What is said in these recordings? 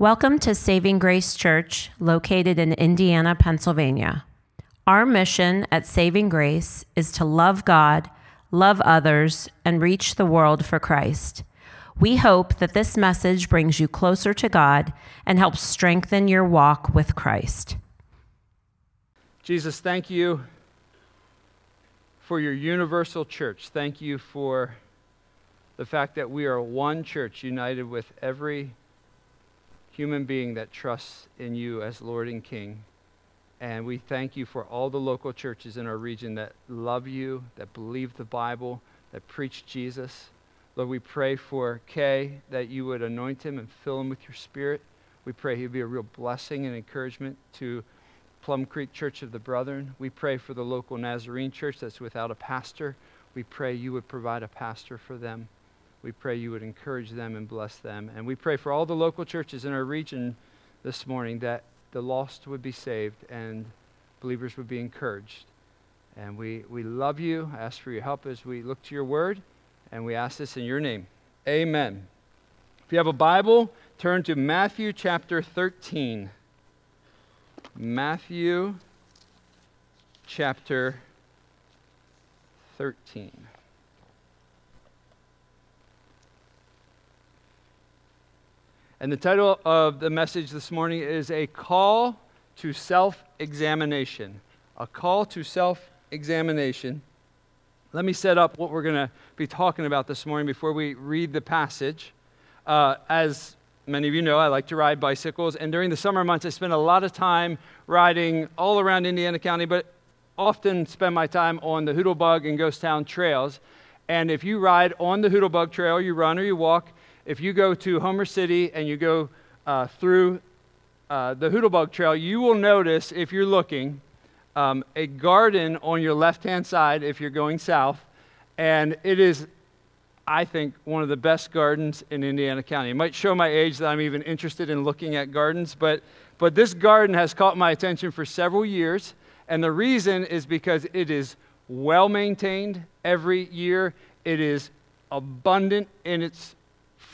Welcome to Saving Grace Church, located in Indiana, Pennsylvania. Our mission at Saving Grace is to love God, love others, and reach the world for Christ. We hope that this message brings you closer to God and helps strengthen your walk with Christ. Jesus, thank you for your universal church. Thank you for the fact that we are one church united with every human being that trusts in you as Lord and King. And we thank you for all the local churches in our region that love you, that believe the Bible, that preach Jesus. Lord, we pray for Kay that you would anoint him and fill him with your spirit. We pray he'd be a real blessing and encouragement to Plum Creek Church of the Brethren. We pray for the local Nazarene church that's without a pastor. We pray you would provide a pastor for them. We pray you would encourage them and bless them. And we pray for all the local churches in our region this morning that the lost would be saved and believers would be encouraged. And we, we love you. Ask for your help as we look to your word. And we ask this in your name. Amen. If you have a Bible, turn to Matthew chapter 13. Matthew chapter 13. And the title of the message this morning is A Call to Self Examination. A Call to Self Examination. Let me set up what we're going to be talking about this morning before we read the passage. Uh, as many of you know, I like to ride bicycles, and during the summer months, I spend a lot of time riding all around Indiana County, but often spend my time on the Hoodlebug and Ghost Town trails. And if you ride on the Hoodlebug Trail, you run or you walk, if you go to Homer City and you go uh, through uh, the Hoodlebug Trail, you will notice, if you're looking, um, a garden on your left hand side if you're going south. And it is, I think, one of the best gardens in Indiana County. It might show my age that I'm even interested in looking at gardens, but, but this garden has caught my attention for several years. And the reason is because it is well maintained every year, it is abundant in its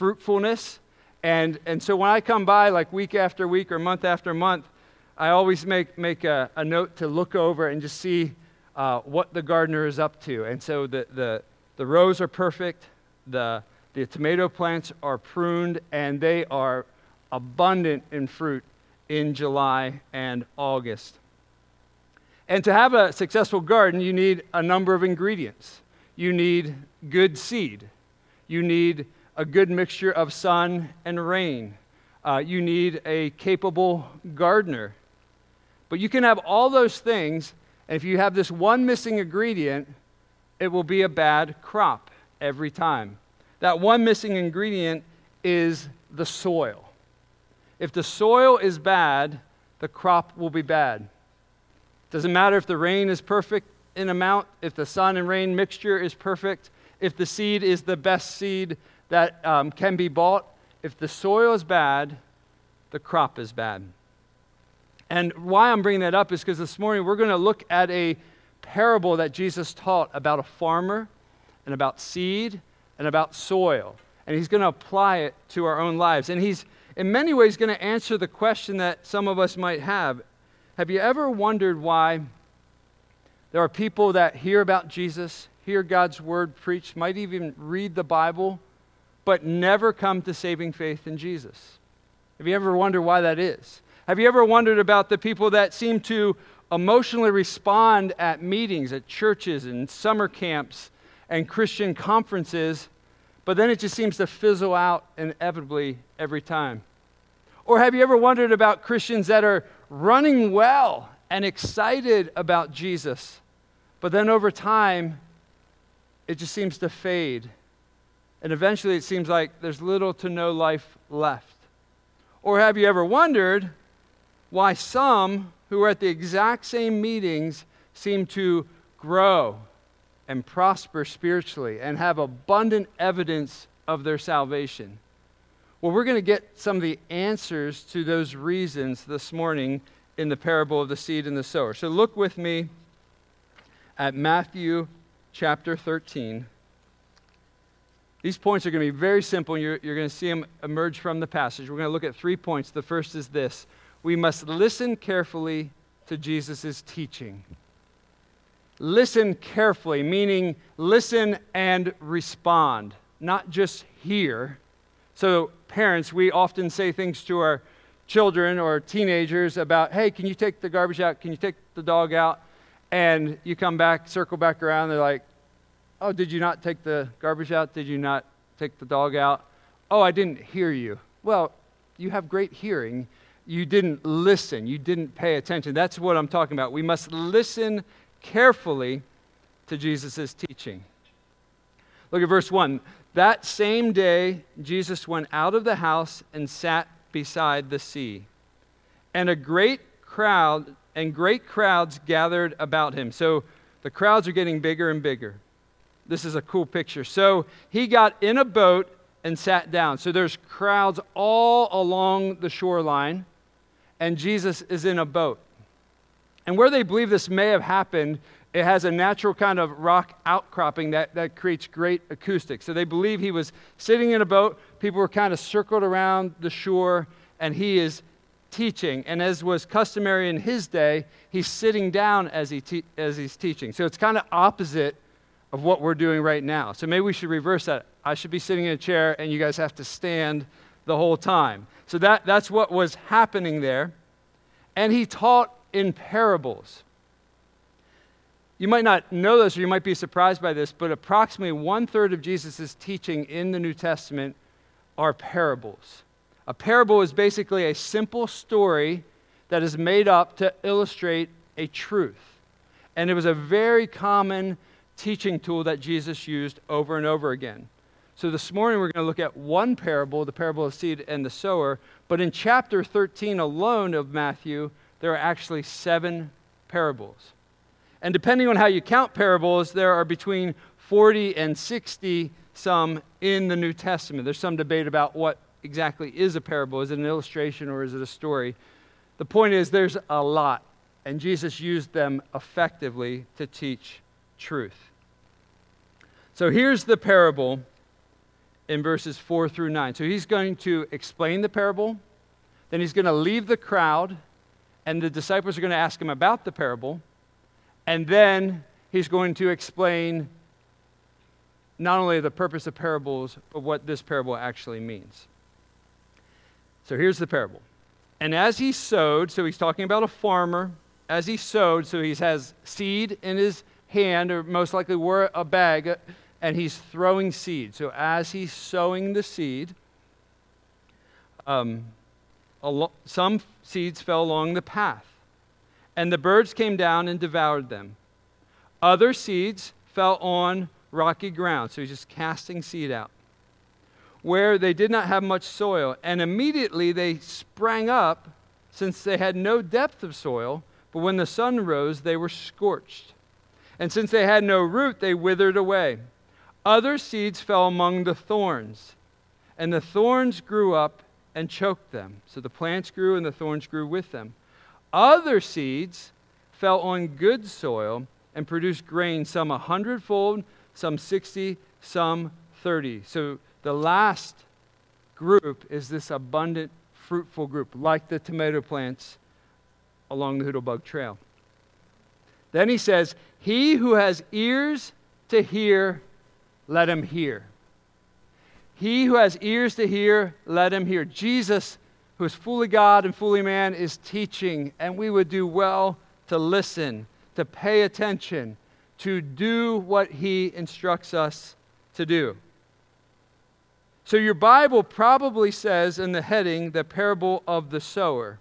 fruitfulness. And, and so when I come by, like week after week or month after month, I always make, make a, a note to look over and just see uh, what the gardener is up to. And so the, the, the rows are perfect, the, the tomato plants are pruned, and they are abundant in fruit in July and August. And to have a successful garden, you need a number of ingredients. You need good seed. You need a good mixture of sun and rain. Uh, you need a capable gardener. But you can have all those things, and if you have this one missing ingredient, it will be a bad crop every time. That one missing ingredient is the soil. If the soil is bad, the crop will be bad. Doesn't matter if the rain is perfect in amount, if the sun and rain mixture is perfect, if the seed is the best seed that um, can be bought. If the soil is bad, the crop is bad. And why I'm bringing that up is because this morning we're going to look at a parable that Jesus taught about a farmer and about seed and about soil. And he's going to apply it to our own lives. And he's, in many ways, going to answer the question that some of us might have. Have you ever wondered why there are people that hear about Jesus, hear God's word preached, might even read the Bible, but never come to saving faith in Jesus. Have you ever wondered why that is? Have you ever wondered about the people that seem to emotionally respond at meetings, at churches, and summer camps, and Christian conferences, but then it just seems to fizzle out inevitably every time? Or have you ever wondered about Christians that are running well and excited about Jesus, but then over time, it just seems to fade and eventually it seems like there's little to no life left. Or have you ever wondered why some who are at the exact same meetings seem to grow and prosper spiritually and have abundant evidence of their salvation? Well, we're going to get some of the answers to those reasons this morning in the parable of the seed and the sower. So look with me at Matthew chapter 13 These points are going to be very simple, and you're, you're going to see them emerge from the passage. We're going to look at three points. The first is this we must listen carefully to Jesus' teaching. Listen carefully, meaning listen and respond, not just hear. So, parents, we often say things to our children or teenagers about, hey, can you take the garbage out? Can you take the dog out? And you come back, circle back around, they're like, oh, did you not take the garbage out? Did you not take the dog out? Oh, I didn't hear you. Well, you have great hearing. You didn't listen. You didn't pay attention. That's what I'm talking about. We must listen carefully to Jesus' teaching. Look at verse 1. That same day, Jesus went out of the house and sat beside the sea. And a great crowd and great crowds gathered about him. So the crowds are getting bigger and bigger. This is a cool picture. So he got in a boat and sat down. So there's crowds all along the shoreline, and Jesus is in a boat. And where they believe this may have happened, it has a natural kind of rock outcropping that, that creates great acoustics. So they believe he was sitting in a boat, people were kind of circled around the shore, and he is teaching. And as was customary in his day, he's sitting down as, he te- as he's teaching. So it's kind of opposite of what we're doing right now. So maybe we should reverse that. I should be sitting in a chair, and you guys have to stand the whole time. So that, that's what was happening there. And he taught in parables. You might not know this or you might be surprised by this, but approximately one third of Jesus' teaching in the New Testament are parables. A parable is basically a simple story that is made up to illustrate a truth. And it was a very common teaching tool that Jesus used over and over again. So this morning we're going to look at one parable, the parable of seed and the sower. But in chapter 13 alone of Matthew, there are actually seven parables. And depending on how you count parables, there are between 40 and 60 some in the New Testament. There's some debate about what exactly is a parable. Is it an illustration or is it a story? The point is, there's a lot, and Jesus used them effectively to teach truth. So here's the parable in verses 4 through 9. So he's going to explain the parable, then he's going to leave the crowd, and the disciples are going to ask him about the parable. And then he's going to explain not only the purpose of parables, but what this parable actually means. So here's the parable. And as he sowed, so he's talking about a farmer, as he sowed, so he has seed in his hand, or most likely wore a bag, and he's throwing seed. So as he's sowing the seed, um, some seeds fell along the path and the birds came down and devoured them. Other seeds fell on rocky ground. So he's just casting seed out. Where they did not have much soil. And immediately they sprang up, since they had no depth of soil. But when the sun rose, they were scorched. And since they had no root, they withered away. Other seeds fell among the thorns. And the thorns grew up and choked them. So the plants grew and the thorns grew with them. Other seeds fell on good soil and produced grain, some a hundredfold, some 60, some 30. So the last group is this abundant, fruitful group, like the tomato plants along the Hoodlebug Trail. Then he says, He who has ears to hear, let him hear. He who has ears to hear, let him hear. Jesus who is fully God and fully man, is teaching, and we would do well to listen, to pay attention, to do what he instructs us to do. So, your Bible probably says in the heading, the parable of the sower.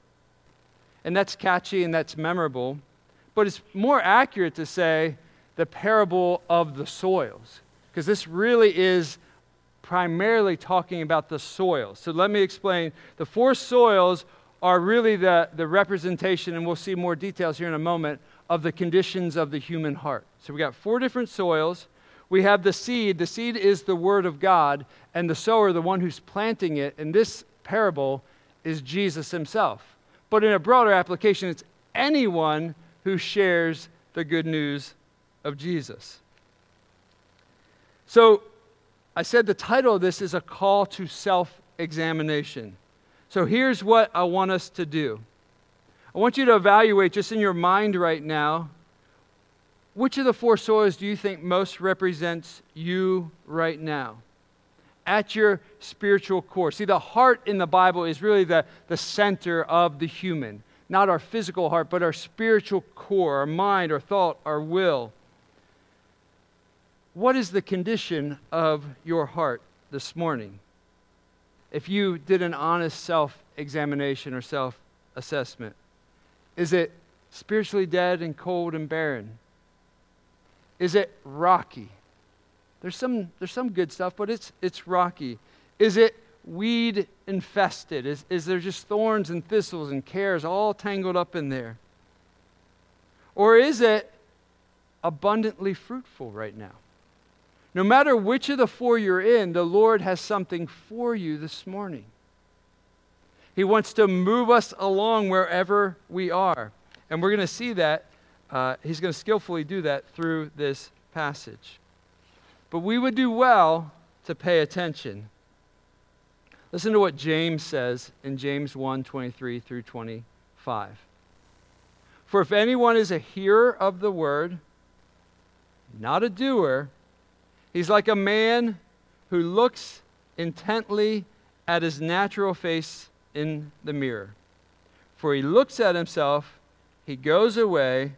And that's catchy and that's memorable. But it's more accurate to say the parable of the soils, because this really is primarily talking about the soils. So let me explain. The four soils are really the, the representation, and we'll see more details here in a moment, of the conditions of the human heart. So we got four different soils. We have the seed. The seed is the word of God, and the sower, the one who's planting it, in this parable is Jesus himself. But in a broader application, it's anyone who shares the good news of Jesus. So I said the title of this is a call to self examination. So here's what I want us to do I want you to evaluate just in your mind right now which of the four soils do you think most represents you right now? At your spiritual core. See, the heart in the Bible is really the, the center of the human. Not our physical heart, but our spiritual core, our mind, our thought, our will. What is the condition of your heart this morning? If you did an honest self examination or self assessment, is it spiritually dead and cold and barren? Is it rocky? There's some, there's some good stuff, but it's, it's rocky. Is it weed infested? Is, is there just thorns and thistles and cares all tangled up in there? Or is it abundantly fruitful right now? No matter which of the four you're in, the Lord has something for you this morning. He wants to move us along wherever we are. And we're going to see that uh, he's going to skillfully do that through this passage. But we would do well to pay attention. Listen to what James says in James 1 23 through 25. For if anyone is a hearer of the word, not a doer, he's like a man who looks intently at his natural face in the mirror. For he looks at himself, he goes away,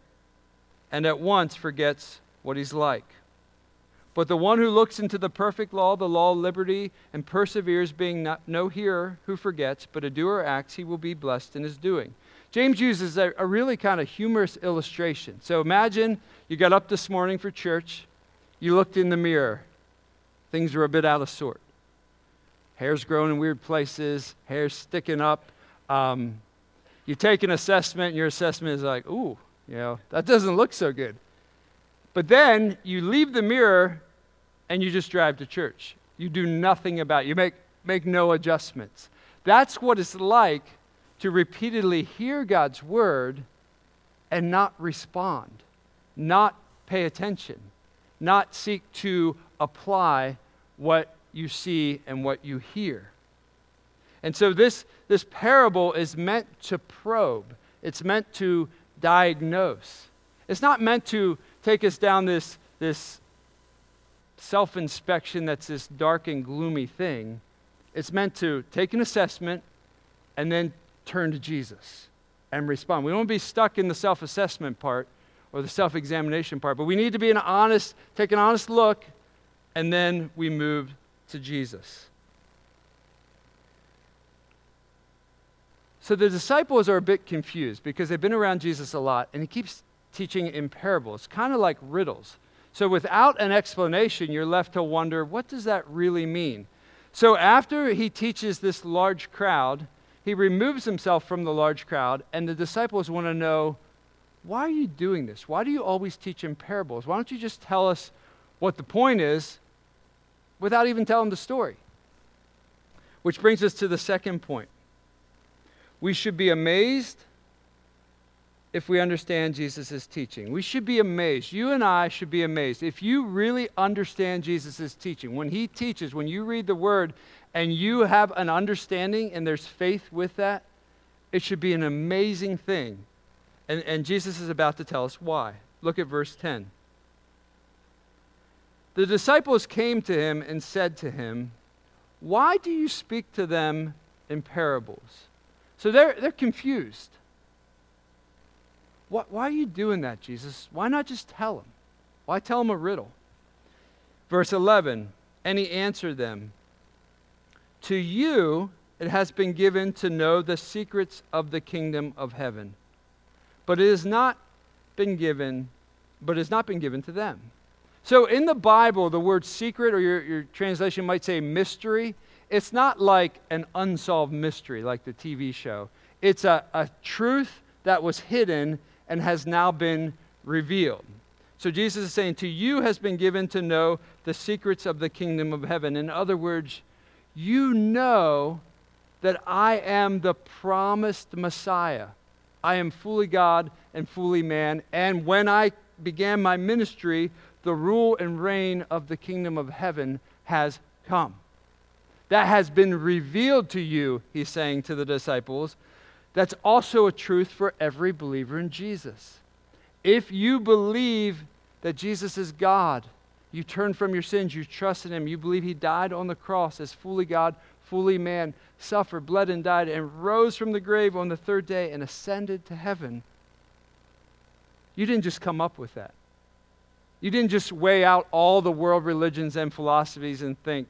and at once forgets what he's like. But the one who looks into the perfect law, the law of liberty, and perseveres, being not, no hearer who forgets, but a doer acts, he will be blessed in his doing. James uses a, a really kind of humorous illustration. So imagine you got up this morning for church, you looked in the mirror, things were a bit out of sort. Hair's growing in weird places, hair's sticking up. Um, you take an assessment, and your assessment is like, ooh, you know, that doesn't look so good. But then you leave the mirror and you just drive to church. You do nothing about it. You make, make no adjustments. That's what it's like to repeatedly hear God's word and not respond, not pay attention, not seek to apply what you see and what you hear. And so this, this parable is meant to probe, it's meant to diagnose. It's not meant to take us down this, this self inspection that's this dark and gloomy thing. It's meant to take an assessment and then turn to Jesus and respond. We don't be stuck in the self assessment part or the self examination part, but we need to be an honest, take an honest look, and then we move to Jesus. So the disciples are a bit confused because they've been around Jesus a lot and he keeps teaching in parables, kind of like riddles. So without an explanation, you're left to wonder what does that really mean? So after he teaches this large crowd, he removes himself from the large crowd, and the disciples want to know why are you doing this? Why do you always teach in parables? Why don't you just tell us what the point is without even telling the story? Which brings us to the second point. We should be amazed if we understand Jesus' teaching. We should be amazed. You and I should be amazed. If you really understand Jesus' teaching, when he teaches, when you read the word and you have an understanding and there's faith with that, it should be an amazing thing. And, and Jesus is about to tell us why. Look at verse 10. The disciples came to him and said to him, Why do you speak to them in parables? So they're, they're confused. Why, why are you doing that, Jesus? Why not just tell them? Why tell them a riddle? Verse 11 And he answered them, To you it has been given to know the secrets of the kingdom of heaven, but it has not been given, but has not been given to them. So in the Bible, the word secret, or your, your translation might say mystery, it's not like an unsolved mystery like the TV show. It's a, a truth that was hidden and has now been revealed. So Jesus is saying, To you has been given to know the secrets of the kingdom of heaven. In other words, you know that I am the promised Messiah. I am fully God and fully man. And when I began my ministry, the rule and reign of the kingdom of heaven has come. That has been revealed to you, he's saying to the disciples. That's also a truth for every believer in Jesus. If you believe that Jesus is God, you turn from your sins, you trust in him, you believe he died on the cross as fully God, fully man, suffered, bled, and died, and rose from the grave on the third day and ascended to heaven. You didn't just come up with that. You didn't just weigh out all the world religions and philosophies and think,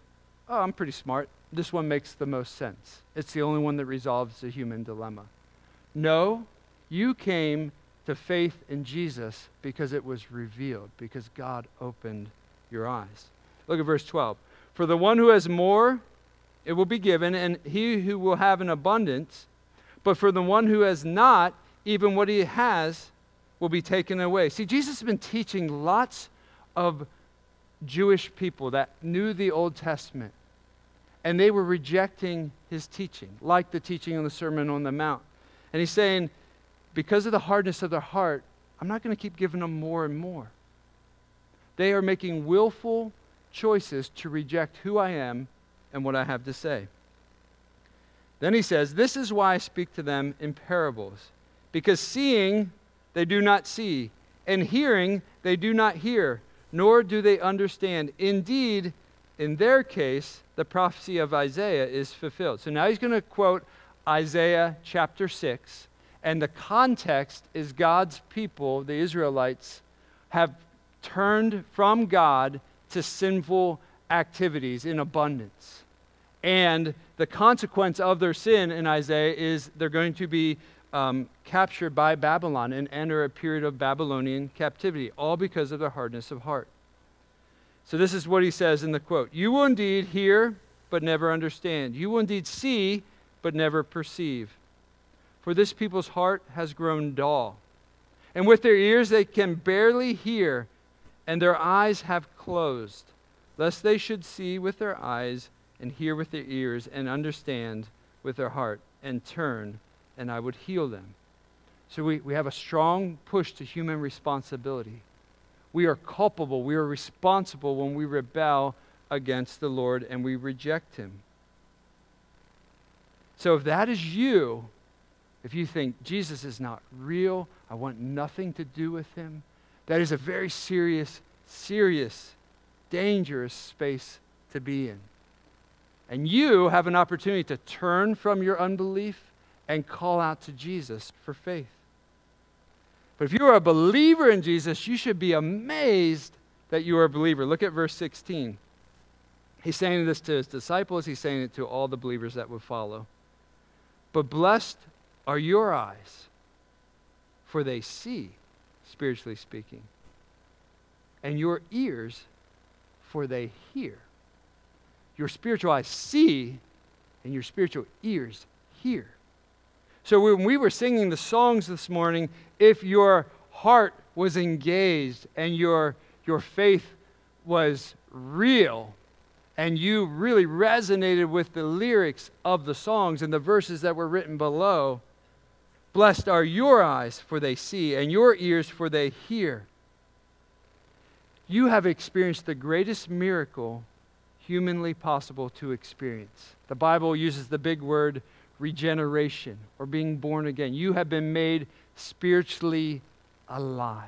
oh, I'm pretty smart. This one makes the most sense. It's the only one that resolves the human dilemma. No, you came to faith in Jesus because it was revealed, because God opened your eyes. Look at verse 12. For the one who has more, it will be given, and he who will have an abundance. But for the one who has not, even what he has will be taken away. See, Jesus has been teaching lots of Jewish people that knew the Old Testament, and they were rejecting his teaching, like the teaching on the Sermon on the Mount. And he's saying, because of the hardness of their heart, I'm not going to keep giving them more and more. They are making willful choices to reject who I am and what I have to say. Then he says, This is why I speak to them in parables, because seeing they do not see, and hearing they do not hear, nor do they understand. Indeed, in their case, the prophecy of Isaiah is fulfilled. So now he's going to quote Isaiah chapter 6 and the context is God's people, the Israelites, have turned from God to sinful activities in abundance. And the consequence of their sin in Isaiah is they're going to be um, captured by Babylon and enter a period of Babylonian captivity, all because of their hardness of heart. So, this is what he says in the quote You will indeed hear, but never understand. You will indeed see, but never perceive for this people's heart has grown dull. And with their ears they can barely hear, and their eyes have closed, lest they should see with their eyes, and hear with their ears, and understand with their heart, and turn, and I would heal them. So we, we have a strong push to human responsibility. We are culpable, we are responsible when we rebel against the Lord and we reject Him. So if that is you, if you think Jesus is not real, I want nothing to do with him, that is a very serious, serious, dangerous space to be in. And you have an opportunity to turn from your unbelief and call out to Jesus for faith. But if you are a believer in Jesus, you should be amazed that you are a believer. Look at verse 16. He's saying this to his disciples, he's saying it to all the believers that would follow. But blessed are your eyes, for they see, spiritually speaking, and your ears, for they hear. Your spiritual eyes see, and your spiritual ears hear. So when we were singing the songs this morning, if your heart was engaged and your, your faith was real, and you really resonated with the lyrics of the songs and the verses that were written below, Blessed are your eyes, for they see, and your ears, for they hear. You have experienced the greatest miracle humanly possible to experience. The Bible uses the big word regeneration or being born again. You have been made spiritually alive.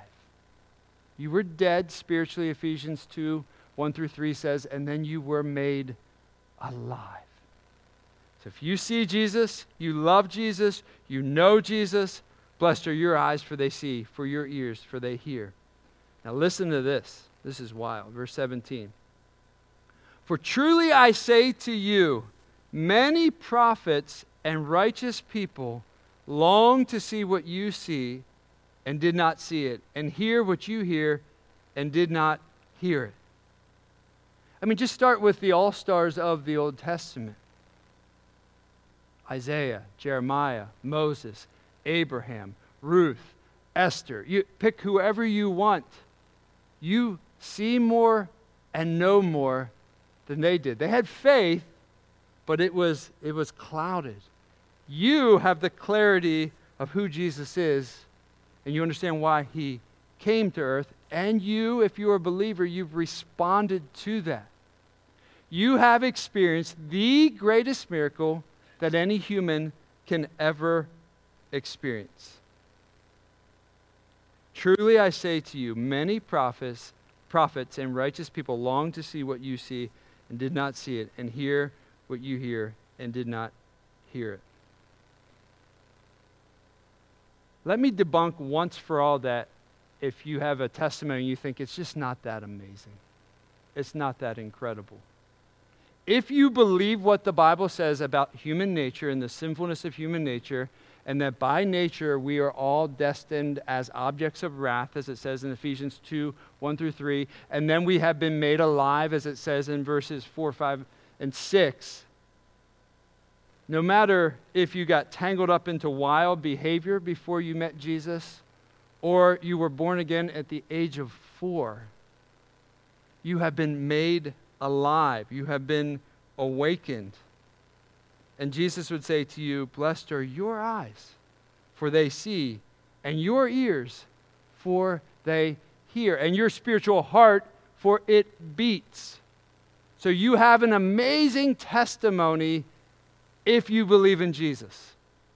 You were dead spiritually, Ephesians 2 1 through 3 says, and then you were made alive. So if you see Jesus, you love Jesus, you know Jesus, blessed are your eyes, for they see, for your ears, for they hear. Now listen to this. This is wild. Verse 17. For truly I say to you, many prophets and righteous people long to see what you see and did not see it, and hear what you hear and did not hear it. I mean, just start with the all stars of the Old Testament. Isaiah, Jeremiah, Moses, Abraham, Ruth, Esther. You pick whoever you want. You see more and know more than they did. They had faith, but it was it was clouded. You have the clarity of who Jesus is, and you understand why he came to earth, and you, if you're a believer, you've responded to that. you have experienced the greatest miracle that any human can ever experience. Truly I say to you, many prophets, prophets and righteous people long to see what you see and did not see it, and hear what you hear and did not hear it. Let me debunk once for all that if you have a testimony and you think it's just not that amazing, it's not that incredible. If you believe what the Bible says about human nature and the sinfulness of human nature, and that by nature we are all destined as objects of wrath, as it says in Ephesians 2 1 through 3, and then we have been made alive, as it says in verses 4, 5, and 6. No matter if you got tangled up into wild behavior before you met Jesus, or you were born again at the age of four, you have been made alive. You have been awakened. And Jesus would say to you, Blessed are your eyes, for they see, and your ears, for they hear, and your spiritual heart, for it beats. So you have an amazing testimony if you believe in Jesus,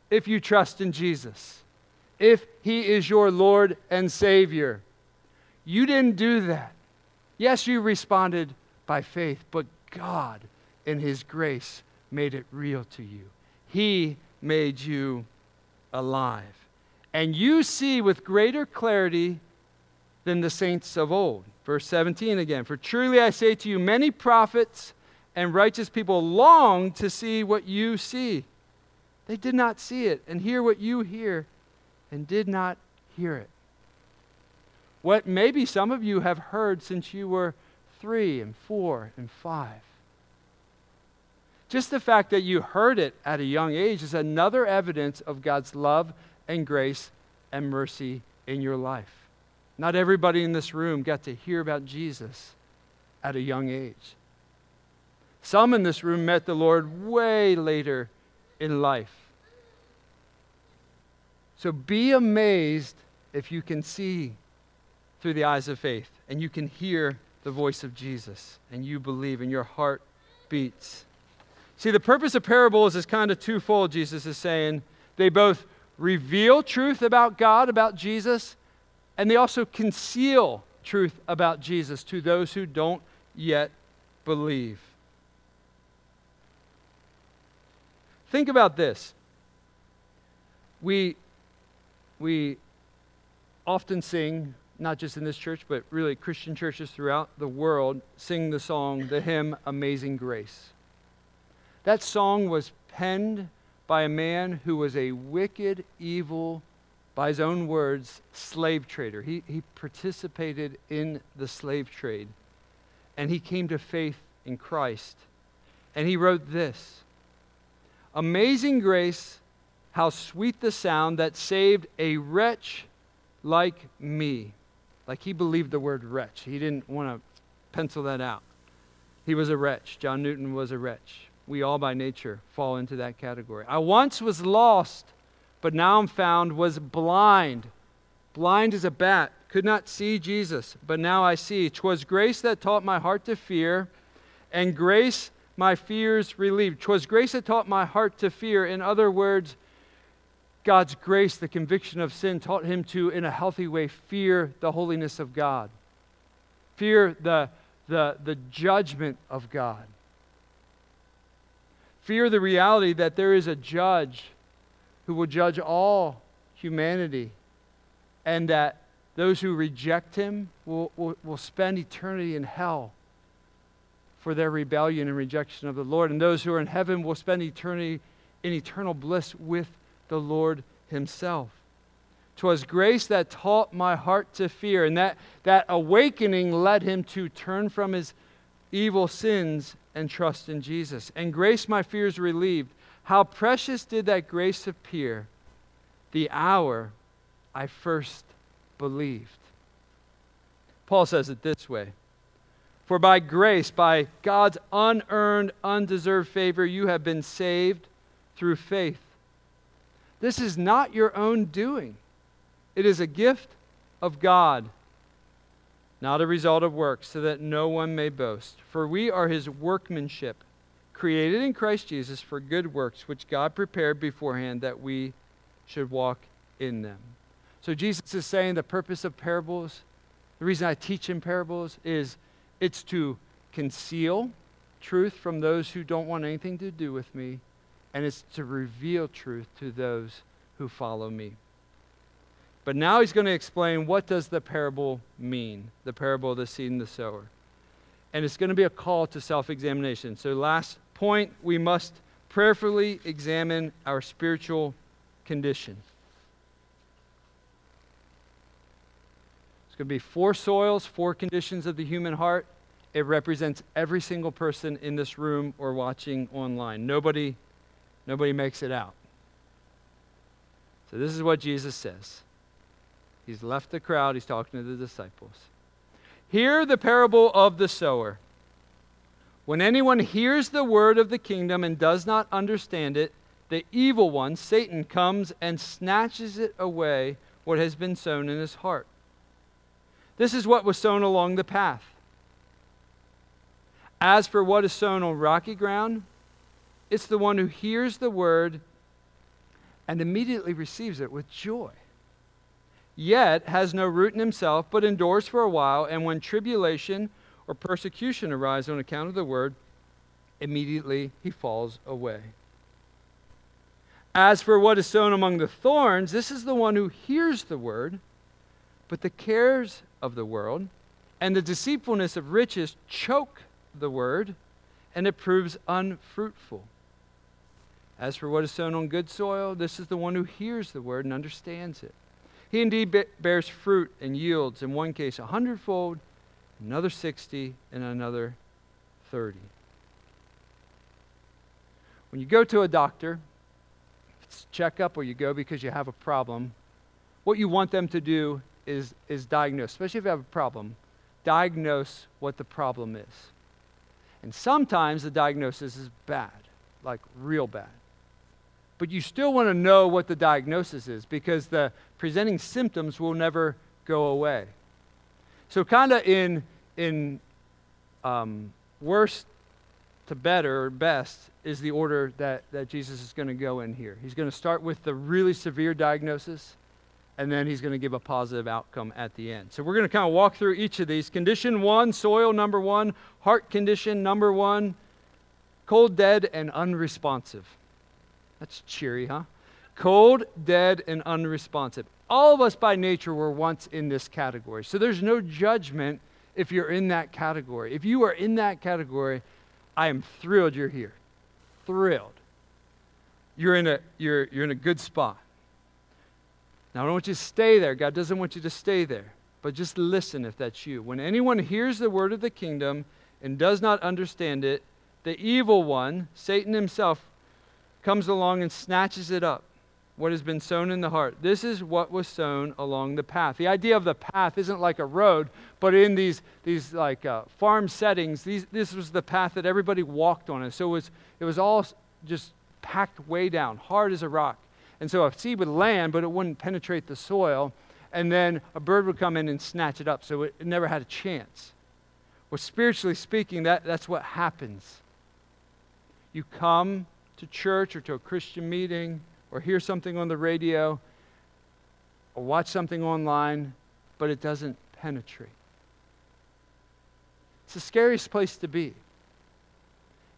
if you trust in Jesus, if He is your Lord and Savior. You didn't do that. Yes, you responded by faith, but God, in His grace, made it real to you. He made you alive. And you see with greater clarity than the saints of old. Verse 17 again For truly I say to you, many prophets and righteous people long to see what you see. They did not see it, and hear what you hear, and did not hear it. What maybe some of you have heard since you were three and four and five. Just the fact that you heard it at a young age is another evidence of God's love and grace and mercy in your life. Not everybody in this room got to hear about Jesus at a young age. Some in this room met the Lord way later in life. So be amazed if you can see through the eyes of faith and you can hear the voice of Jesus and you believe and your heart beats. See, the purpose of parables is kind of twofold, Jesus is saying. They both reveal truth about God, about Jesus, and they also conceal truth about Jesus to those who don't yet believe. Think about this. We, we often sing, not just in this church, but really Christian churches throughout the world, sing the song, the hymn, Amazing Grace. That song was penned by a man who was a wicked, evil, by his own words, slave trader. He, he participated in the slave trade. And he came to faith in Christ. And he wrote this Amazing grace, how sweet the sound that saved a wretch like me. Like he believed the word wretch. He didn't want to pencil that out. He was a wretch. John Newton was a wretch we all by nature fall into that category. I once was lost, but now I'm found, was blind. Blind as a bat, could not see Jesus, but now I see. 'Twas grace that taught my heart to fear, and grace my fears relieved. 'Twas grace that taught my heart to fear. In other words, God's grace, the conviction of sin, taught him to, in a healthy way, fear the holiness of God, fear the, the, the judgment of God. Fear the reality that there is a judge who will judge all humanity and that those who reject him will, will, will spend eternity in hell for their rebellion and rejection of the Lord. And those who are in heaven will spend eternity in eternal bliss with the Lord himself. 'Twas grace that taught my heart to fear, and that, that awakening led him to turn from his evil sins and trust in Jesus. And grace my fears relieved. How precious did that grace appear the hour I first believed. Paul says it this way For by grace, by God's unearned, undeserved favor, you have been saved through faith. This is not your own doing, it is a gift of God not a result of works, so that no one may boast. For we are his workmanship, created in Christ Jesus for good works, which God prepared beforehand that we should walk in them. So Jesus is saying the purpose of parables, the reason I teach in parables is it's to conceal truth from those who don't want anything to do with me, and it's to reveal truth to those who follow me. But now he's going to explain what does the parable mean, the parable of the seed and the sower. And it's going to be a call to self-examination. So last point, we must prayerfully examine our spiritual condition. It's going to be four soils, four conditions of the human heart. It represents every single person in this room or watching online. Nobody nobody makes it out. So this is what Jesus says. He's left the crowd, he's talking to the disciples. Hear the parable of the sower. When anyone hears the word of the kingdom and does not understand it, the evil one, Satan, comes and snatches it away what has been sown in his heart. This is what was sown along the path. As for what is sown on rocky ground, it's the one who hears the word and immediately receives it with joy yet has no root in himself, but endures for a while, and when tribulation or persecution arise on account of the word, immediately he falls away. As for what is sown among the thorns, this is the one who hears the word, but the cares of the world and the deceitfulness of riches choke the word, and it proves unfruitful. As for what is sown on good soil, this is the one who hears the word and understands it he indeed bears fruit and yields, in one case a hundredfold, another 60, and another 30. When you go to a doctor, it's checkup or you go because you have a problem, what you want them to do is, is diagnose, especially if you have a problem, diagnose what the problem is. And sometimes the diagnosis is bad, like real bad. But you still want to know what the diagnosis is because the presenting symptoms will never go away. So, kind of in, in um, worst to better best is the order that, that Jesus is going to go in here. He's going to start with the really severe diagnosis, and then he's going to give a positive outcome at the end. So, we're going to kind of walk through each of these. Condition one, soil number one, heart condition number one, cold, dead, and unresponsive. That's cheery, huh? Cold, dead, and unresponsive. All of us by nature were once in this category. So there's no judgment if you're in that category. If you are in that category, I am thrilled you're here. Thrilled. You're in a, you're, you're in a good spot. Now, I don't want you to stay there. God doesn't want you to stay there. But just listen if that's you. When anyone hears the word of the kingdom and does not understand it, the evil one, Satan himself, comes along and snatches it up, what has been sown in the heart. This is what was sown along the path. The idea of the path isn't like a road, but in these, these like uh, farm settings, these, this was the path that everybody walked on. And so it was, it was all just packed way down, hard as a rock. And so a seed would land, but it wouldn't penetrate the soil. And then a bird would come in and snatch it up, so it, it never had a chance. Well, spiritually speaking, that, that's what happens. You come to church or to a Christian meeting or hear something on the radio or watch something online, but it doesn't penetrate. It's the scariest place to be.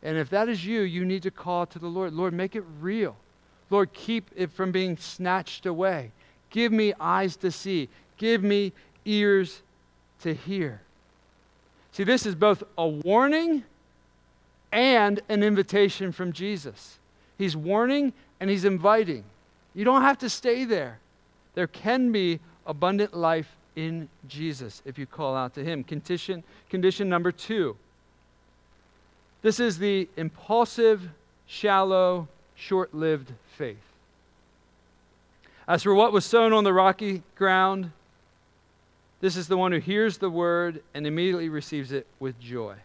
And if that is you, you need to call to the Lord. Lord, make it real. Lord, keep it from being snatched away. Give me eyes to see. Give me ears to hear. See, this is both a warning and an invitation from Jesus. He's warning and he's inviting. You don't have to stay there. There can be abundant life in Jesus if you call out to him. Condition, condition number two this is the impulsive, shallow, short lived faith. As for what was sown on the rocky ground, this is the one who hears the word and immediately receives it with joy.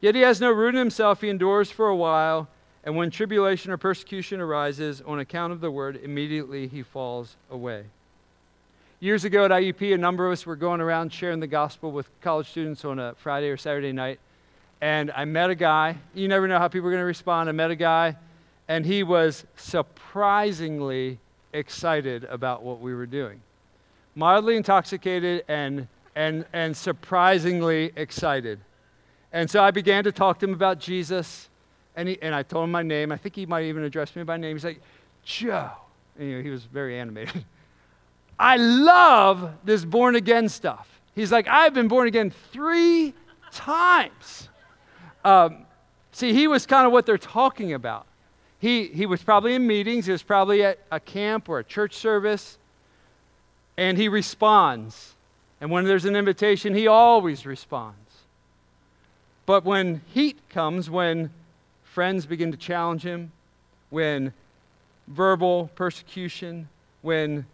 Yet he has no root in himself, he endures for a while, and when tribulation or persecution arises on account of the word, immediately he falls away. years ago at IUP, a number of us were going around sharing the gospel with college students on a Friday or Saturday night. And I met a guy. You never know how people are going to respond. I met a guy, and he was surprisingly excited about what we were doing. Mildly intoxicated and, and, and surprisingly excited. And so I began to talk to him about Jesus, and, he, and I told him my name. I think he might even address me by name. He's like, Joe. You know, he was very animated. I love this born again stuff. He's like, I've been born again three times. Um, see, he was kind of what they're talking about. He, he was probably in meetings, he was probably at a camp or a church service, and he responds. And when there's an invitation, he always responds. But when heat comes, when friends begin to challenge him, when verbal persecution, when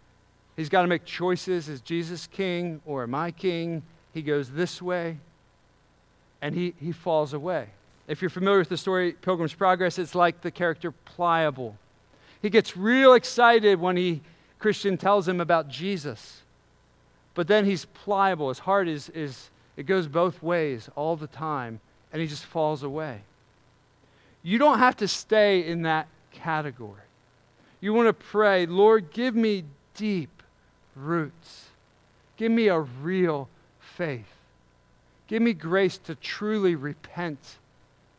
he's got to make choices is Jesus king or am I king? He goes this way and he, he falls away. If you're familiar with the story Pilgrim's Progress, it's like the character Pliable. He gets real excited when he Christian tells him about Jesus. But then he's pliable. His heart is, is it goes both ways all the time, and he just falls away. You don't have to stay in that category. You want to pray, Lord, give me deep roots. Give me a real faith. Give me grace to truly repent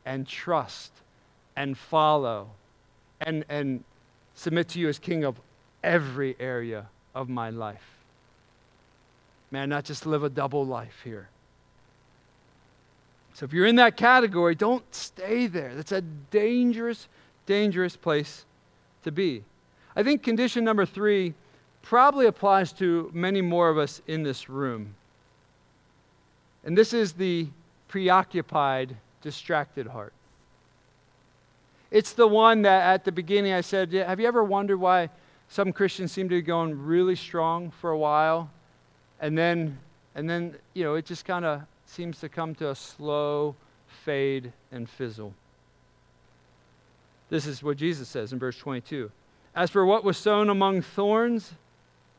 and trust and follow and, and submit to you as King of every area of my life. Man, not just live a double life here. So if you're in that category, don't stay there. That's a dangerous, dangerous place to be. I think condition number three probably applies to many more of us in this room. And this is the preoccupied, distracted heart. It's the one that at the beginning I said, Have you ever wondered why some Christians seem to be going really strong for a while? And then, and then you know, it just kind of seems to come to a slow fade and fizzle. This is what Jesus says in verse 22. As for what was sown among thorns,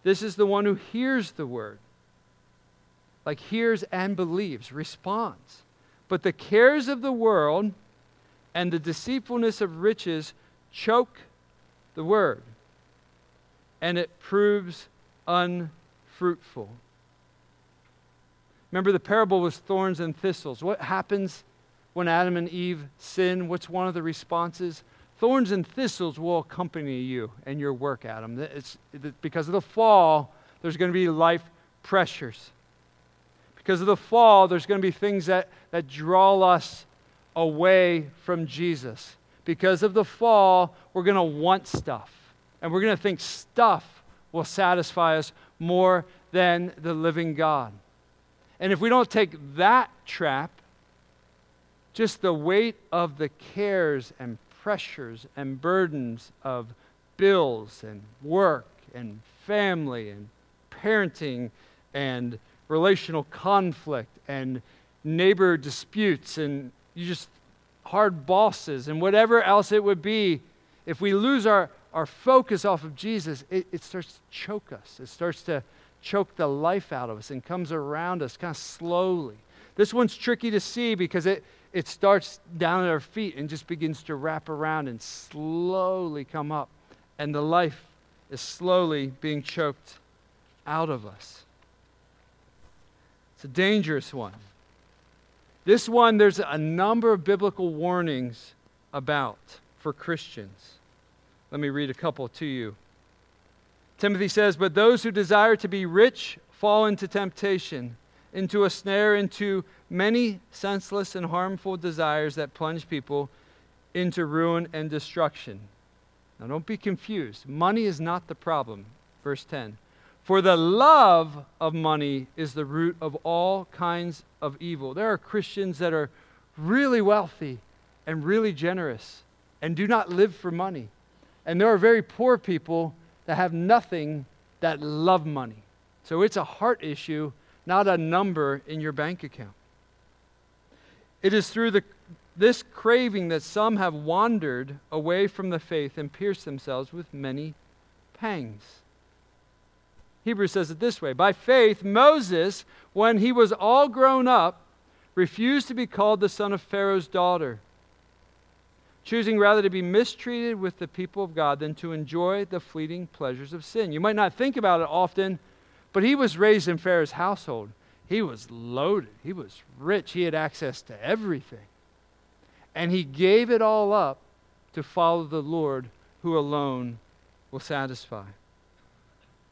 this is the one who hears the word. Like hears and believes, responds. But the cares of the world and the deceitfulness of riches choke the word, and it proves unfruitful. Remember, the parable was thorns and thistles. What happens when Adam and Eve sin? What's one of the responses? Thorns and thistles will accompany you and your work, Adam. It's, because of the fall, there's going to be life pressures. Because of the fall, there's going to be things that, that draw us away from Jesus. Because of the fall, we're going to want stuff. And we're going to think stuff will satisfy us more than the living God. And if we don't take that trap, just the weight of the cares and pressures and burdens of bills and work and family and parenting and relational conflict and neighbor disputes and you just hard bosses and whatever else it would be, if we lose our, our focus off of Jesus, it, it starts to choke us. It starts to choke the life out of us and comes around us kind of slowly. This one's tricky to see because it, it starts down at our feet and just begins to wrap around and slowly come up. And the life is slowly being choked out of us. It's a dangerous one. This one, there's a number of biblical warnings about for Christians. Let me read a couple to you. Timothy says, But those who desire to be rich fall into temptation, into a snare, into many senseless and harmful desires that plunge people into ruin and destruction. Now, don't be confused. Money is not the problem. Verse 10. For the love of money is the root of all kinds of evil. There are Christians that are really wealthy and really generous and do not live for money. And there are very poor people that have nothing that love money. So it's a heart issue, not a number in your bank account. It is through the, this craving that some have wandered away from the faith and pierced themselves with many pangs. Hebrews says it this way By faith, Moses, when he was all grown up, refused to be called the son of Pharaoh's daughter, choosing rather to be mistreated with the people of God than to enjoy the fleeting pleasures of sin. You might not think about it often, but he was raised in Pharaoh's household. He was loaded, he was rich, he had access to everything. And he gave it all up to follow the Lord who alone will satisfy.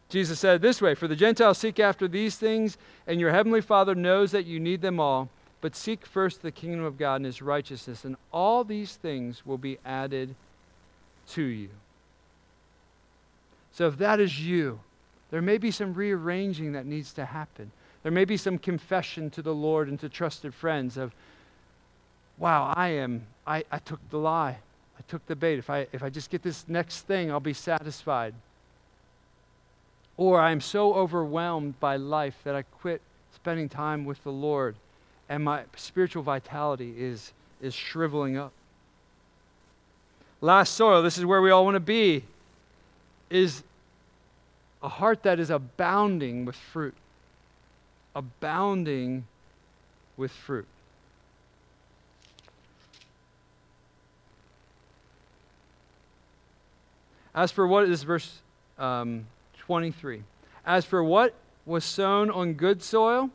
Jesus said it this way For the Gentiles seek after these things, and your heavenly Father knows that you need them all. But seek first the kingdom of God and his righteousness, and all these things will be added to you. So, if that is you, there may be some rearranging that needs to happen. There may be some confession to the Lord and to trusted friends of, wow, I am, I, I took the lie. I took the bait. If I, if I just get this next thing, I'll be satisfied. Or I'm so overwhelmed by life that I quit spending time with the Lord and my spiritual vitality is, is shriveling up. Last soil, this is where we all want to be, is a heart that is abounding with fruit. Abounding with fruit. As for what is verse um, 23? As for what was sown on good soil,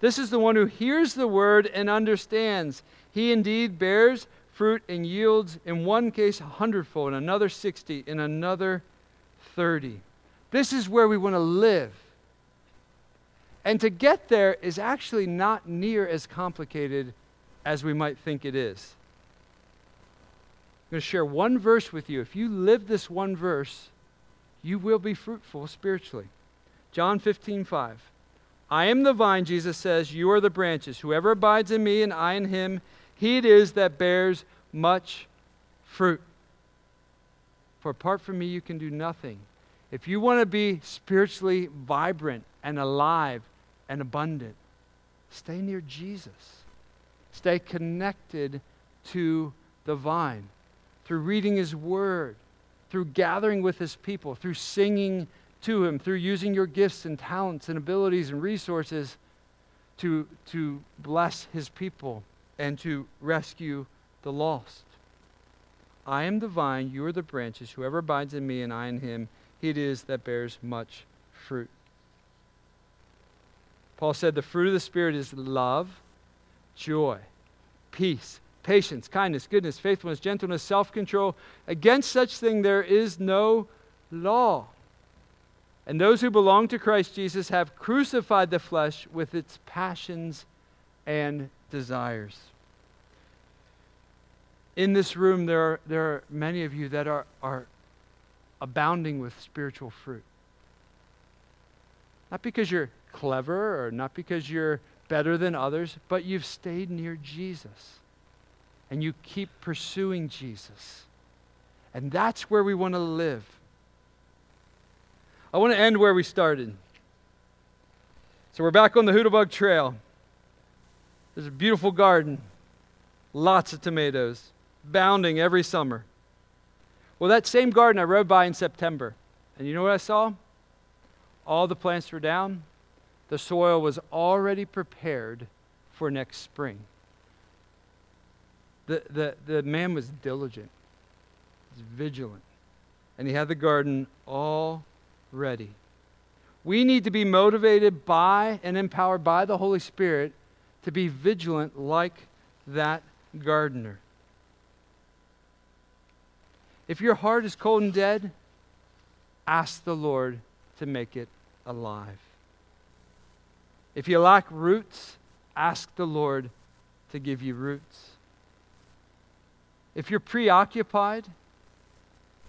this is the one who hears the word and understands. He indeed bears fruit and yields, in one case, a hundredfold, in another 60, in another 30. This is where we want to live. And to get there is actually not near as complicated as we might think it is. I'm going to share one verse with you. If you live this one verse, you will be fruitful spiritually. John 15, 5. I am the vine, Jesus says, you are the branches. Whoever abides in me and I in him, he it is that bears much fruit. For apart from me, you can do nothing. If you want to be spiritually vibrant and alive and abundant, stay near Jesus. Stay connected to the vine through reading his word, through gathering with his people, through singing to Him through using your gifts and talents and abilities and resources to, to bless His people and to rescue the lost. I am the vine, you are the branches. Whoever abides in me and I in him, he it is that bears much fruit. Paul said the fruit of the Spirit is love, joy, peace, patience, kindness, goodness, faithfulness, gentleness, self control. Against such thing there is no law. And those who belong to Christ Jesus have crucified the flesh with its passions and desires. In this room, there are, there are many of you that are, are abounding with spiritual fruit. Not because you're clever or not because you're better than others, but you've stayed near Jesus. And you keep pursuing Jesus. And that's where we want to live. I want to end where we started. So we're back on the Hootabug Trail. There's a beautiful garden, lots of tomatoes, bounding every summer. Well, that same garden I rode by in September, and you know what I saw? All the plants were down. The soil was already prepared for next spring. The, the, the man was diligent, was vigilant, and he had the garden all ready. We need to be motivated by and empowered by the Holy Spirit to be vigilant like that gardener. If your heart is cold and dead, ask the Lord to make it alive. If you lack roots, ask the Lord to give you roots. If you're preoccupied,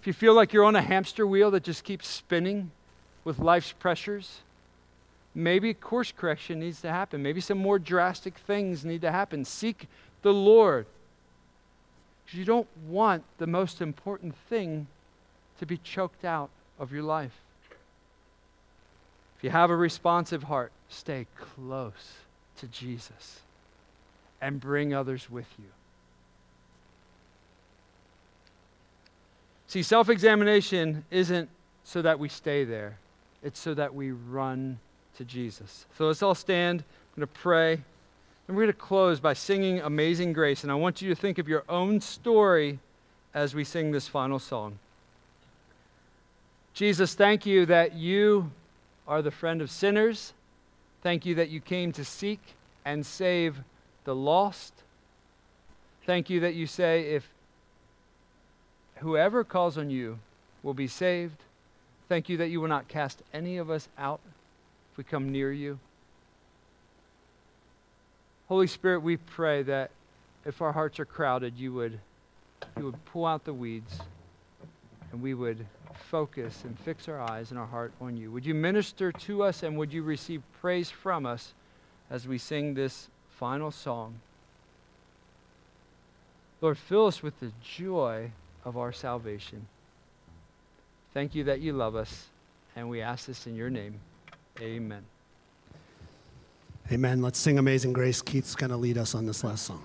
if you feel like you're on a hamster wheel that just keeps spinning with life's pressures, maybe course correction needs to happen. Maybe some more drastic things need to happen. Seek the Lord. Because you don't want the most important thing to be choked out of your life. If you have a responsive heart, stay close to Jesus and bring others with you. See, self examination isn't so that we stay there, it's so that we run to Jesus. So let's all stand. I'm going to pray. And we're going to close by singing Amazing Grace. And I want you to think of your own story as we sing this final song. Jesus, thank you that you are the friend of sinners. Thank you that you came to seek and save the lost. Thank you that you say, if whoever calls on you will be saved. Thank you that you will not cast any of us out if we come near you. Holy Spirit, we pray that if our hearts are crowded, you would, you would pull out the weeds and we would focus and fix our eyes and our heart on you. Would you minister to us and would you receive praise from us as we sing this final song? Lord, fill us with the joy of our salvation. Thank you that you love us, and we ask this in your name. Amen. Amen. Let's sing Amazing Grace. Keith's going to lead us on this last song.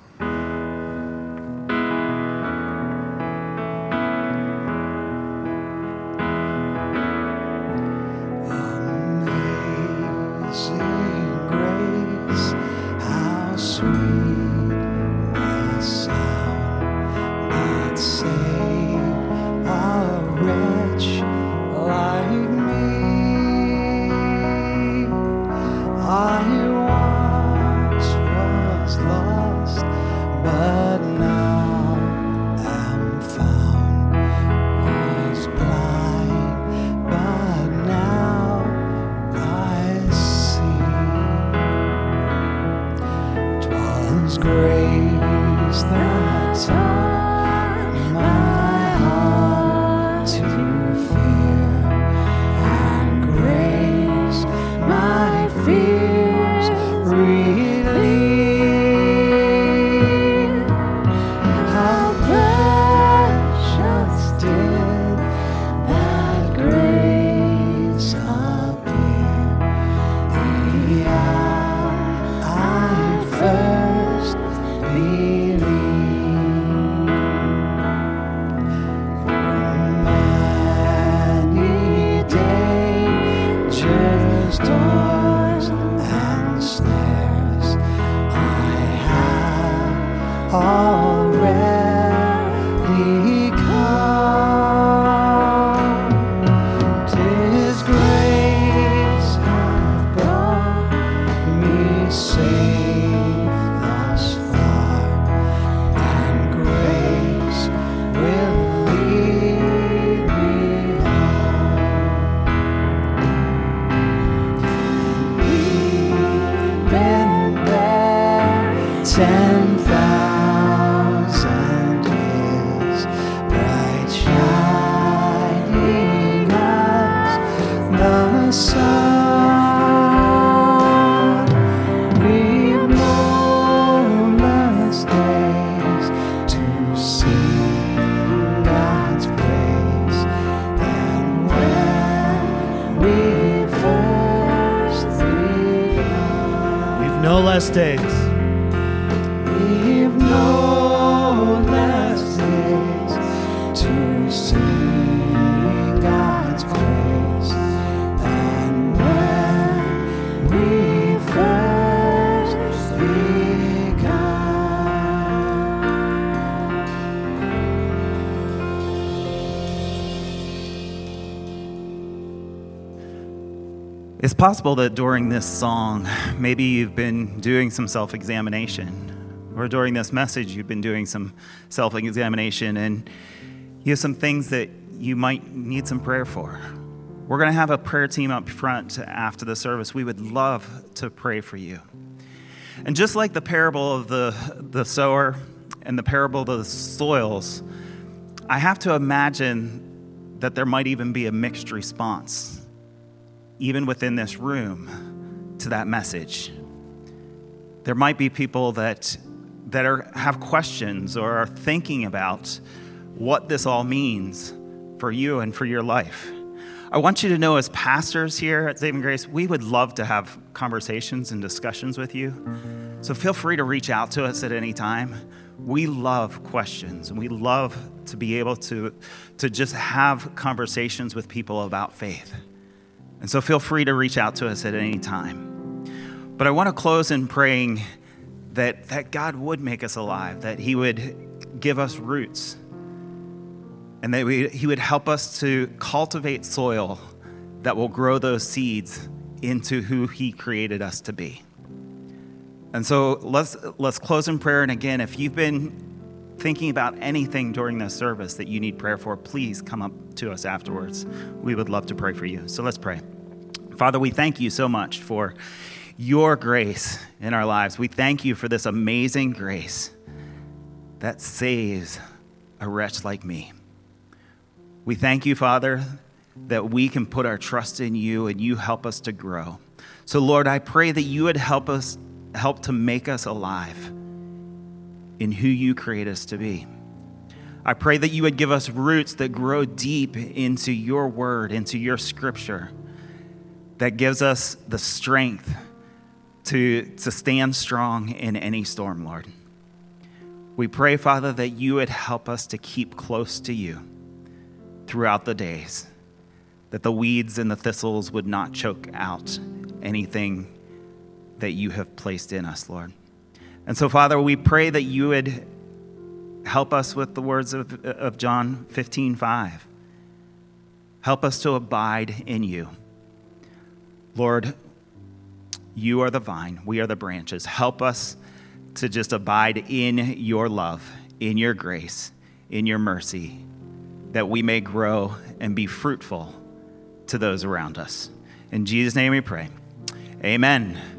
It's possible that during this song, maybe you've been doing some self examination, or during this message, you've been doing some self examination, and you have some things that you might need some prayer for. We're going to have a prayer team up front after the service. We would love to pray for you. And just like the parable of the, the sower and the parable of the soils, I have to imagine that there might even be a mixed response even within this room, to that message. There might be people that, that are, have questions or are thinking about what this all means for you and for your life. I want you to know, as pastors here at Saving Grace, we would love to have conversations and discussions with you. So feel free to reach out to us at any time. We love questions and we love to be able to, to just have conversations with people about faith. And so feel free to reach out to us at any time. But I want to close in praying that, that God would make us alive, that He would give us roots, and that we, He would help us to cultivate soil that will grow those seeds into who He created us to be. And so let's, let's close in prayer. And again, if you've been thinking about anything during this service that you need prayer for, please come up to us afterwards. We would love to pray for you. So let's pray. Father, we thank you so much for your grace in our lives. We thank you for this amazing grace that saves a wretch like me. We thank you, Father, that we can put our trust in you and you help us to grow. So, Lord, I pray that you would help us, help to make us alive in who you create us to be. I pray that you would give us roots that grow deep into your word, into your scripture, that gives us the strength to, to stand strong in any storm, Lord. We pray, Father, that you would help us to keep close to you throughout the days, that the weeds and the thistles would not choke out anything that you have placed in us, Lord. And so, Father, we pray that you would help us with the words of, of John 15 5. Help us to abide in you. Lord, you are the vine, we are the branches. Help us to just abide in your love, in your grace, in your mercy, that we may grow and be fruitful to those around us. In Jesus' name we pray. Amen.